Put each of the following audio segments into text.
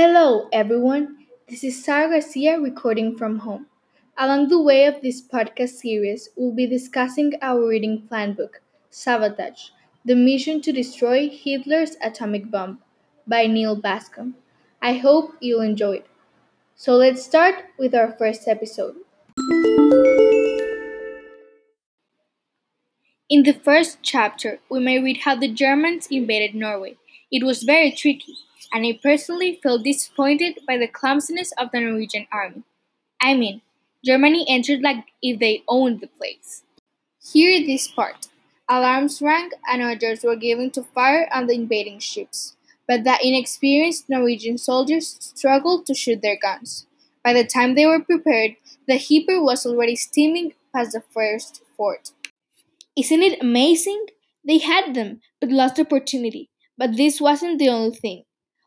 Hello, everyone. This is Sara Garcia recording from home. Along the way of this podcast series, we'll be discussing our reading plan book, Sabotage The Mission to Destroy Hitler's Atomic Bomb by Neal Bascomb. I hope you'll enjoy it. So let's start with our first episode. In the first chapter, we may read how the Germans invaded Norway. It was very tricky, and I personally felt disappointed by the clumsiness of the Norwegian army. I mean, Germany entered like if they owned the place. Hear this part. Alarms rang and orders were given to fire on the invading ships, but the inexperienced Norwegian soldiers struggled to shoot their guns. By the time they were prepared, the Hipper was already steaming past the first fort. Isn't it amazing? They had them, but lost opportunity. But this wasn't the only thing.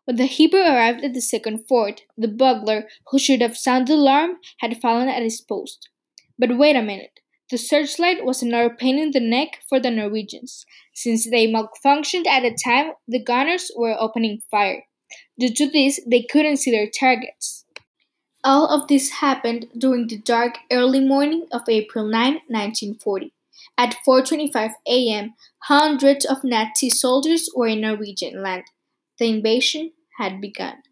When the Hipper arrived at the second fort, the bugler, who should have sounded the alarm, had fallen at his post. But wait a minute. The searchlight was another pain in the neck for the Norwegians, since they malfunctioned at the time the gunners were opening fire. Due to this, they couldn't see their targets. All of this happened during the dark early morning of April 9, 1940. At 4:25 a.m., hundreds of Nazi soldiers were in Norwegian land. The invasion had begun.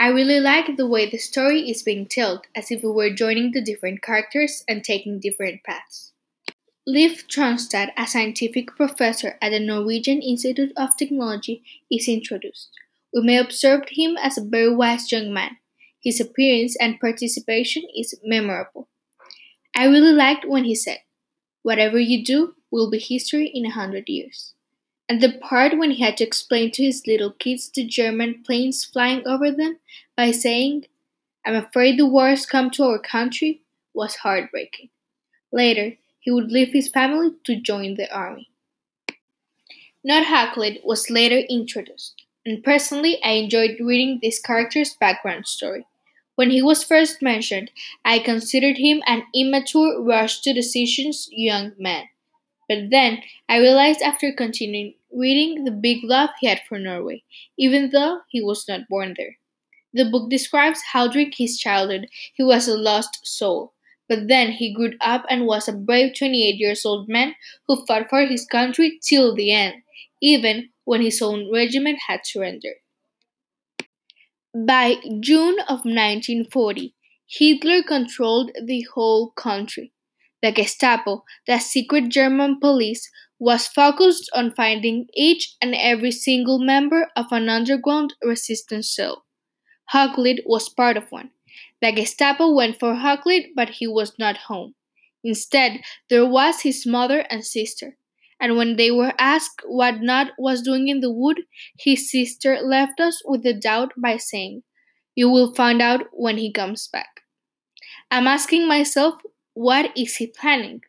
I really like the way the story is being told, as if we were joining the different characters and taking different paths. Leif Tronstad, a scientific professor at the Norwegian Institute of Technology, is introduced. We may observe him as a very wise young man. His appearance and participation is memorable. I really liked when he said, Whatever you do will be history in a hundred years. And the part when he had to explain to his little kids the German planes flying over them by saying, I'm afraid the war has come to our country, was heartbreaking. Later, he would leave his family to join the army. Knut Haukelid was later introduced, and personally, I enjoyed reading this character's background story. When he was first mentioned, I considered him an immature, rushed to decisions young man. But then I realized after continuing reading the big love he had for Norway, even though he was not born there. The book describes how during his childhood he was a lost soul, but then he grew up and was a brave 28 years old man who fought for his country till the end, even when his own regiment had surrendered. By June of 1940, Hitler controlled the whole country. The Gestapo, the secret German police, was focused on finding each and every single member of an underground resistance cell. Haukelid was part of one. The Gestapo went for Haukelid, but he was not home. Instead, there was his mother and sister and when they were asked what Knut was doing in the wood, his sister left us with a doubt by saying, You will find out when he comes back. I'm asking myself, what is he planning?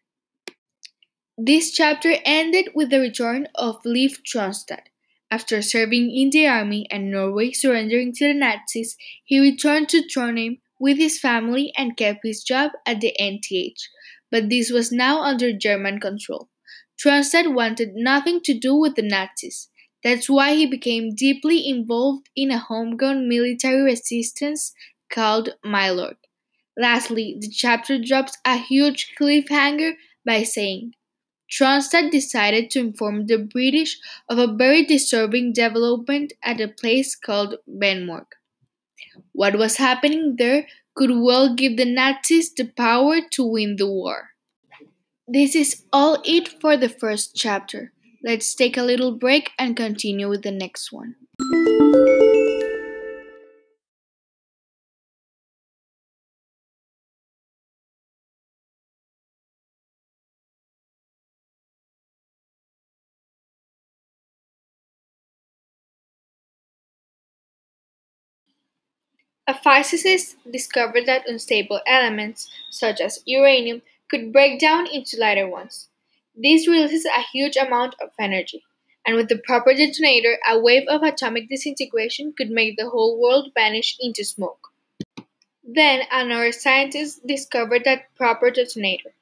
This chapter ended with the return of Leif Tronstad. After serving in the army and Norway surrendering to the Nazis, he returned to Trondheim with his family and kept his job at the NTH, but this was now under German control. Tronstad wanted nothing to do with the Nazis. That's why he became deeply involved in a homegrown military resistance called Milorg. Lastly, the chapter drops a huge cliffhanger by saying, Tronstad decided to inform the British of a very disturbing development at a place called Vemork. What was happening there could well give the Nazis the power to win the war. This is all it for the first chapter. Let's take a little break and continue with the next one. A physicist discovered that unstable elements, such as uranium, could break down into lighter ones. This releases a huge amount of energy, and with the proper detonator, a wave of atomic disintegration could make the whole world vanish into smoke. Then another scientist discovered that proper detonator,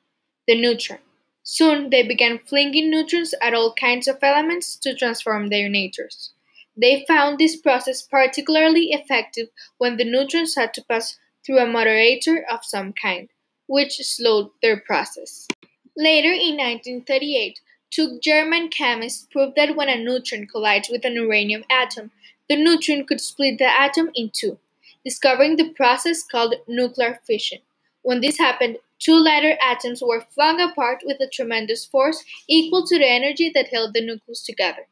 the neutron. Soon they began flinging neutrons at all kinds of elements to transform their natures. They found this process particularly effective when the neutrons had to pass through a moderator of some kind, which slowed their process. Later in 1938, two German chemists proved that when a neutron collides with an uranium atom, the neutron could split the atom in two, discovering the process called nuclear fission. When this happened, two lighter atoms were flung apart with a tremendous force equal to the energy that held the nucleus together.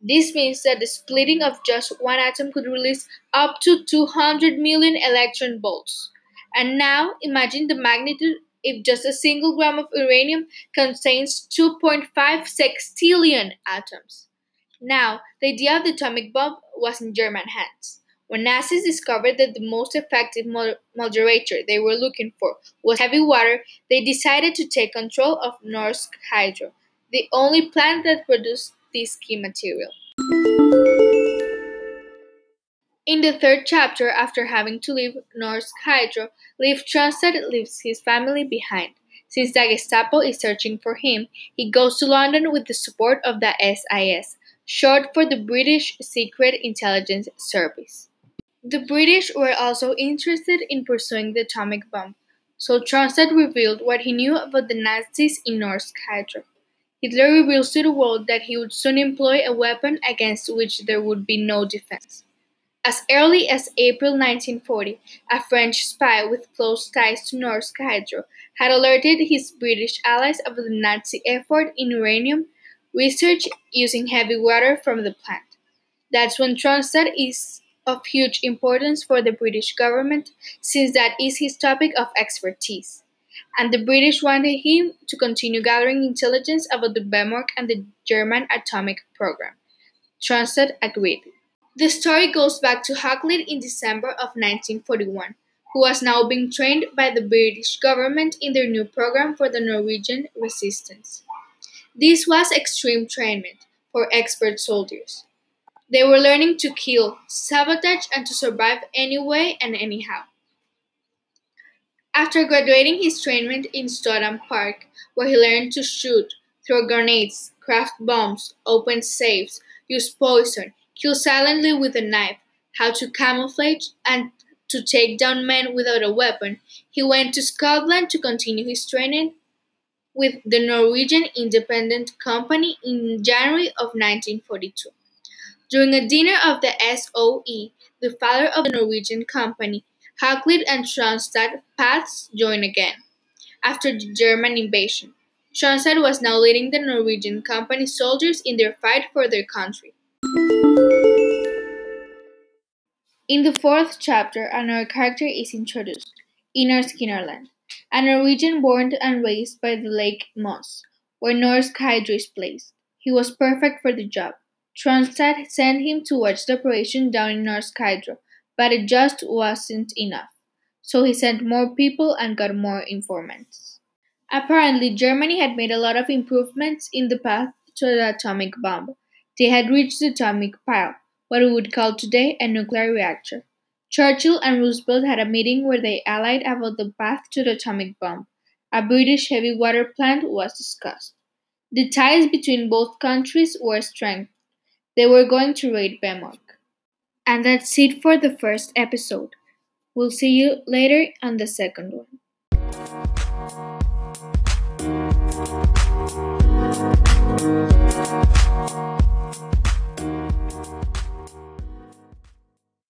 This means that the splitting of just one atom could release up to 200 million electron volts. And now imagine the magnitude if just a single gram of uranium contains 2.5 sextillion atoms. Now, the idea of the atomic bomb was in German hands. When Nazis discovered that the most effective moderator they were looking for was heavy water, they decided to take control of Norsk Hydro, the only plant that produced this key material. In the third chapter, after having to leave Norsk Hydro, Leif Tronstad leaves his family behind. Since the Gestapo is searching for him, he goes to London with the support of the SIS, short for the British Secret Intelligence Service. The British were also interested in pursuing the atomic bomb, so Tronstad revealed what he knew about the Nazis in Norsk Hydro. Hitler reveals to the world that he would soon employ a weapon against which there would be no defense. As early as April 1940, a French spy with close ties to Norsk Hydro had alerted his British allies of the Nazi effort in uranium research using heavy water from the plant. That's when Tronstad is of huge importance for the British government, since that is his topic of expertise. And the British wanted him to continue gathering intelligence about the Vemork and the German atomic program. Tronstad agreed. The story goes back to Haukelid in December of 1941, who was now being trained by the British government in their new program for the Norwegian resistance. This was extreme training for expert soldiers. They were learning to kill, sabotage, and to survive anyway and anyhow. After graduating his training in Stodham Park, where he learned to shoot, throw grenades, craft bombs, open safes, use poison, kill silently with a knife, how to camouflage, and to take down men without a weapon, he went to Scotland to continue his training with the Norwegian Independent Company in January of 1942. During a dinner of the SOE, the father of the Norwegian company, Haukelid and Tronstad paths joined again. After the German invasion, Tronstad was now leading the Norwegian company soldiers in their fight for their country. In the fourth chapter, another character is introduced, Einar Skinnaland, a Norwegian born and raised by the Lake Moss, where Norsk Hydro is placed. He was perfect for the job. Tronstad sent him to watch the operation down in Norsk Hydro, but it just wasn't enough. So he sent more people and got more informants. Apparently, Germany had made a lot of improvements in the path to the atomic bomb. They had reached the atomic pile, what we would call today a nuclear reactor. Churchill and Roosevelt had a meeting where they allied about the path to the atomic bomb. A British heavy water plant was discussed. The ties between both countries were strengthened. They were going to raid Vemork. And that's it for the first episode. We'll see you later on the second one.